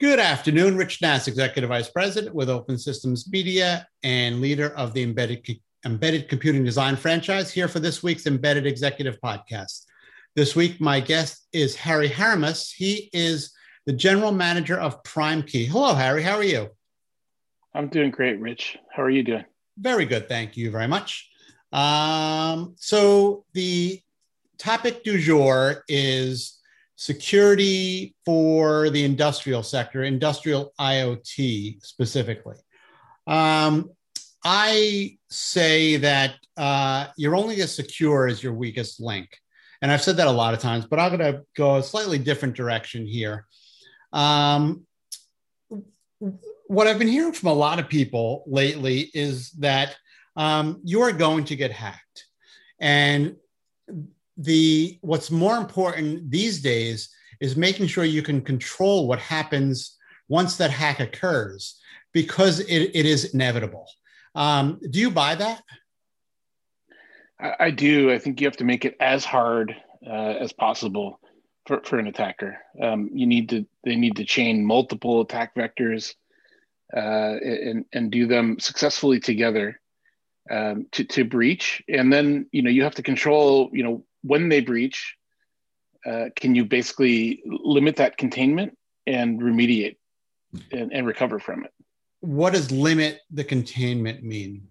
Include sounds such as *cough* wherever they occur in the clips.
Good afternoon, Rich Nass, Executive Vice President with Open Systems Media and leader of the Embedded, Embedded Computing Design franchise, here for this week's Embedded Executive Podcast. This week, my guest is Harry Haramis. He is the General Manager of PrimeKey. Hello, Harry. How are you? I'm doing great, Rich. How are you doing? Very good. Thank you very much. Um, so, the topic du jour is security for the industrial sector, industrial IoT specifically. Um, I say that uh, you're only as secure as your weakest link. And I've said that a lot of times, but I'm going to go a slightly different direction here. Um, what I've been hearing from a lot of people lately is that um, you are going to get hacked. And the what's more important these days is making sure you can control what happens once that hack occurs because it, it is inevitable. Um, do you buy that? I, I, do. I think you have to make it as hard uh, as possible for, for an attacker. Um, you need to they need to chain multiple attack vectors uh, and, and do them successfully together um, to, to breach. And then you know you have to control you know when they breach, uh, can you basically limit that containment and remediate and, and recover from it? What does limit the containment mean?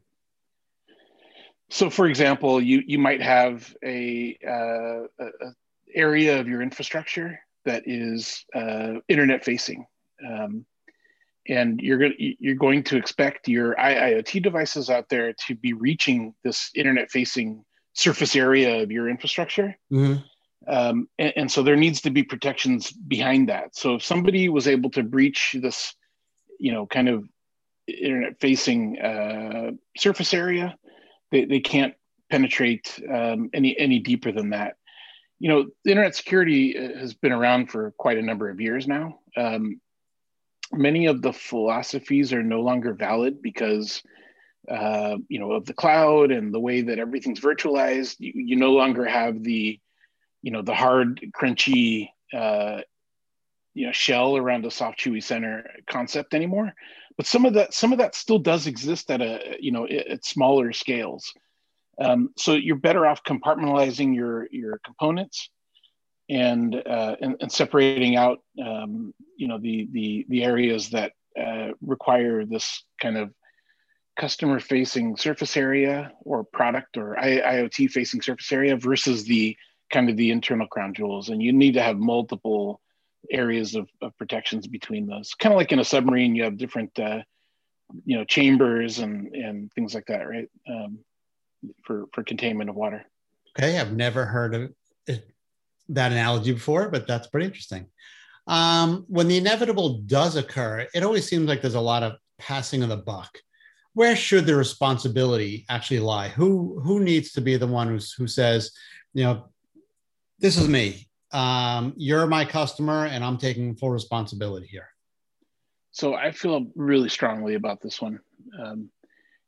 So, for example, you you might have a, uh, a area of your infrastructure that is uh, internet facing, um, and you're going you're going to expect your IoT devices out there to be reaching this internet facing surface area of your infrastructure. Mm-hmm. Um, and, and, so there needs to be protections behind that. So if somebody was able to breach this, you know, kind of internet facing uh, surface area, they, they can't penetrate um, any any deeper than that. You know, internet security uh, has been around for quite a number of years now. Um, many of the philosophies are no longer valid because uh, you know of the cloud and the way that everything's virtualized you, you no longer have the you know the hard crunchy uh, you know shell around a soft chewy center concept anymore. But some of that some of that still does exist at a you know at smaller scales. Um, so you're better off compartmentalizing your your components and uh, and, and, separating out um, you know the the the areas that uh, require this kind of customer facing surface area or product or IoT facing surface area versus the kind of the internal crown jewels. And you need to have multiple areas of, of protections between those. Kind of like in a submarine, you have different, uh, you know, chambers and, and things like that, right? Um, for, for containment of water. Okay. I've never heard of it, that analogy before, but that's pretty interesting. Um, when the inevitable does occur, it always seems like there's a lot of passing of the buck where should the responsibility actually lie? Who who needs to be the one who's, who says, you know, this is me. Um, you're my customer, and I'm taking full responsibility here. So I feel really strongly about this one. Um,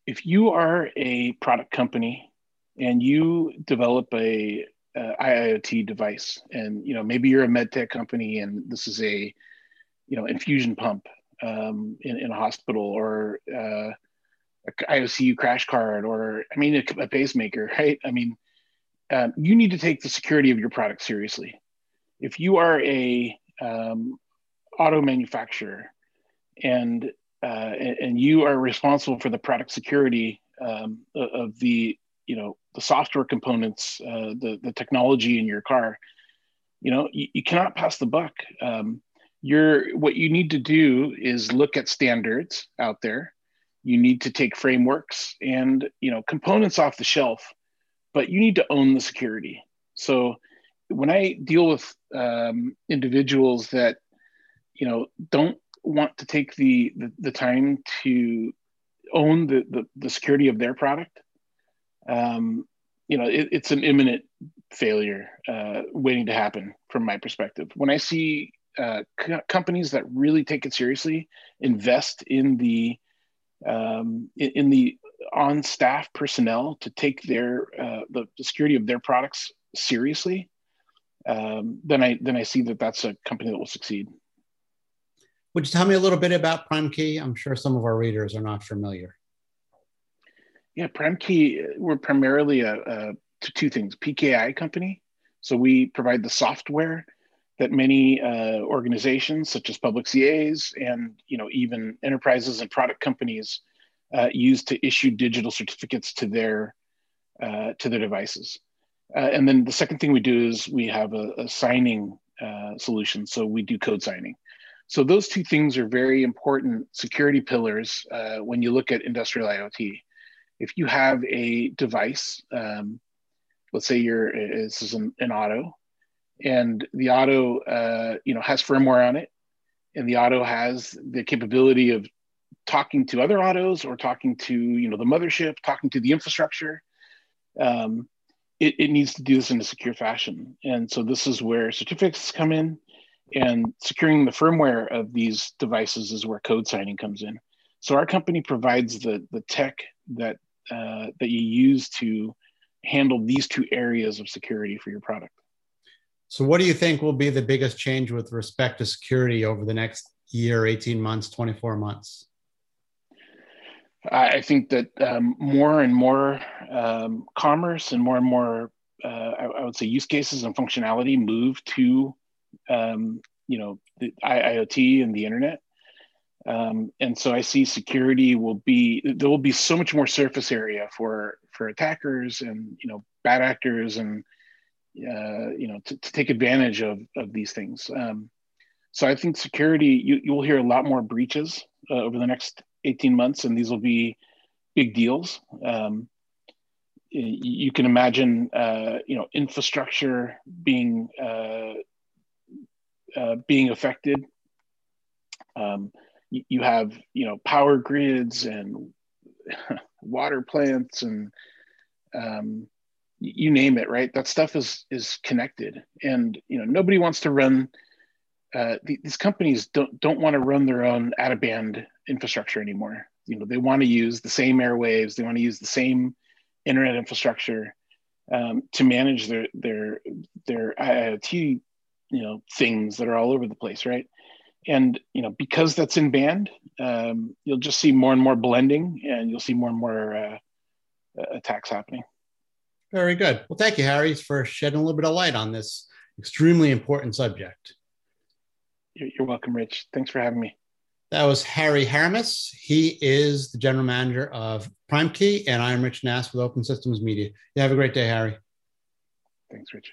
if you are a product company and you develop a, a IoT device, and you know maybe you're a medtech company, and this is a you know infusion pump um, in, in a hospital or uh, a IOCU crash cart or I mean a, a pacemaker, *laughs* right? I mean, um, you need to take the security of your product seriously. If you are a um, auto manufacturer and uh, and you are responsible for the product security um, of the you know the software components, uh, the the technology in your car, you know you, you cannot pass the buck. Um, you're what you need to do is look at standards out there you need to take frameworks and you know components off the shelf but you need to own the security. So when i deal with um, individuals that you know don't want to take the the, the time to own the, the, the security of their product um, you know it, it's an imminent failure uh, waiting to happen from my perspective. When i see uh, co- companies that really take it seriously invest in the um, in, in, the on staff personnel to take their uh, the, the, security of their products seriously, um, then I then I see that that's a company that will succeed. Would you tell me a little bit about PrimeKey? I'm sure some of our readers are not familiar. Yeah, PrimeKey, we're primarily a, a two things PKI company. So we provide the software that many uh, organizations, such as public CAs and you know even enterprises and product companies, uh, use to issue digital certificates to their uh, to their devices. Uh, and then the second thing we do is we have a, a signing uh, solution. So we do code signing. So those two things are very important security pillars uh, when you look at industrial IoT. If you have a device, um, let's say you're this is an, an auto, and the auto uh, you know has firmware on it, and the auto has the capability of talking to other autos or talking to you know the mothership, talking to the infrastructure. Um, it, it needs to do this in a secure fashion. And so this is where certificates come in and securing the firmware of these devices is where code signing comes in. So our company provides the, the tech that, uh, that you use to handle these two areas of security for your product. So what do you think will be the biggest change with respect to security over the next year, 18 months, 24 months? I think that um, more and more um, commerce and more and more, uh, I, I, would say, use cases and functionality move to, um, you know, the IoT and the internet. Um, and so I see security will be there will be so much more surface area for for attackers and you know bad actors and uh, you know to, to, take advantage of of these things. Um, so I think security you you will hear a lot more breaches uh, over the next 18 months, and these will be big deals. Um, you can imagine, uh, you know, infrastructure being uh, uh, being affected. Um, you, you, have, you know, power grids and *laughs* water plants and um, you name it, right? That stuff is is connected, and you know, nobody wants to run. Uh, these companies don't don't want to run their own out of band infrastructure anymore. You know, they want to use the same airwaves, they want to use the same internet infrastructure um, to manage their their their IoT, you know, things that are all over the place, right? And you know, because that's in band, um, you'll just see more and more blending, and you'll see more and more uh, attacks happening. Very good. Well, thank you, Harry, for shedding a little bit of light on this extremely important subject. You're welcome, Rich. Thanks for having me. That was Harry Haramis. He is the general manager of PrimeKey, and I'm Rich Nass with Open Systems Media. You have a great day, Harry. Thanks, Rich.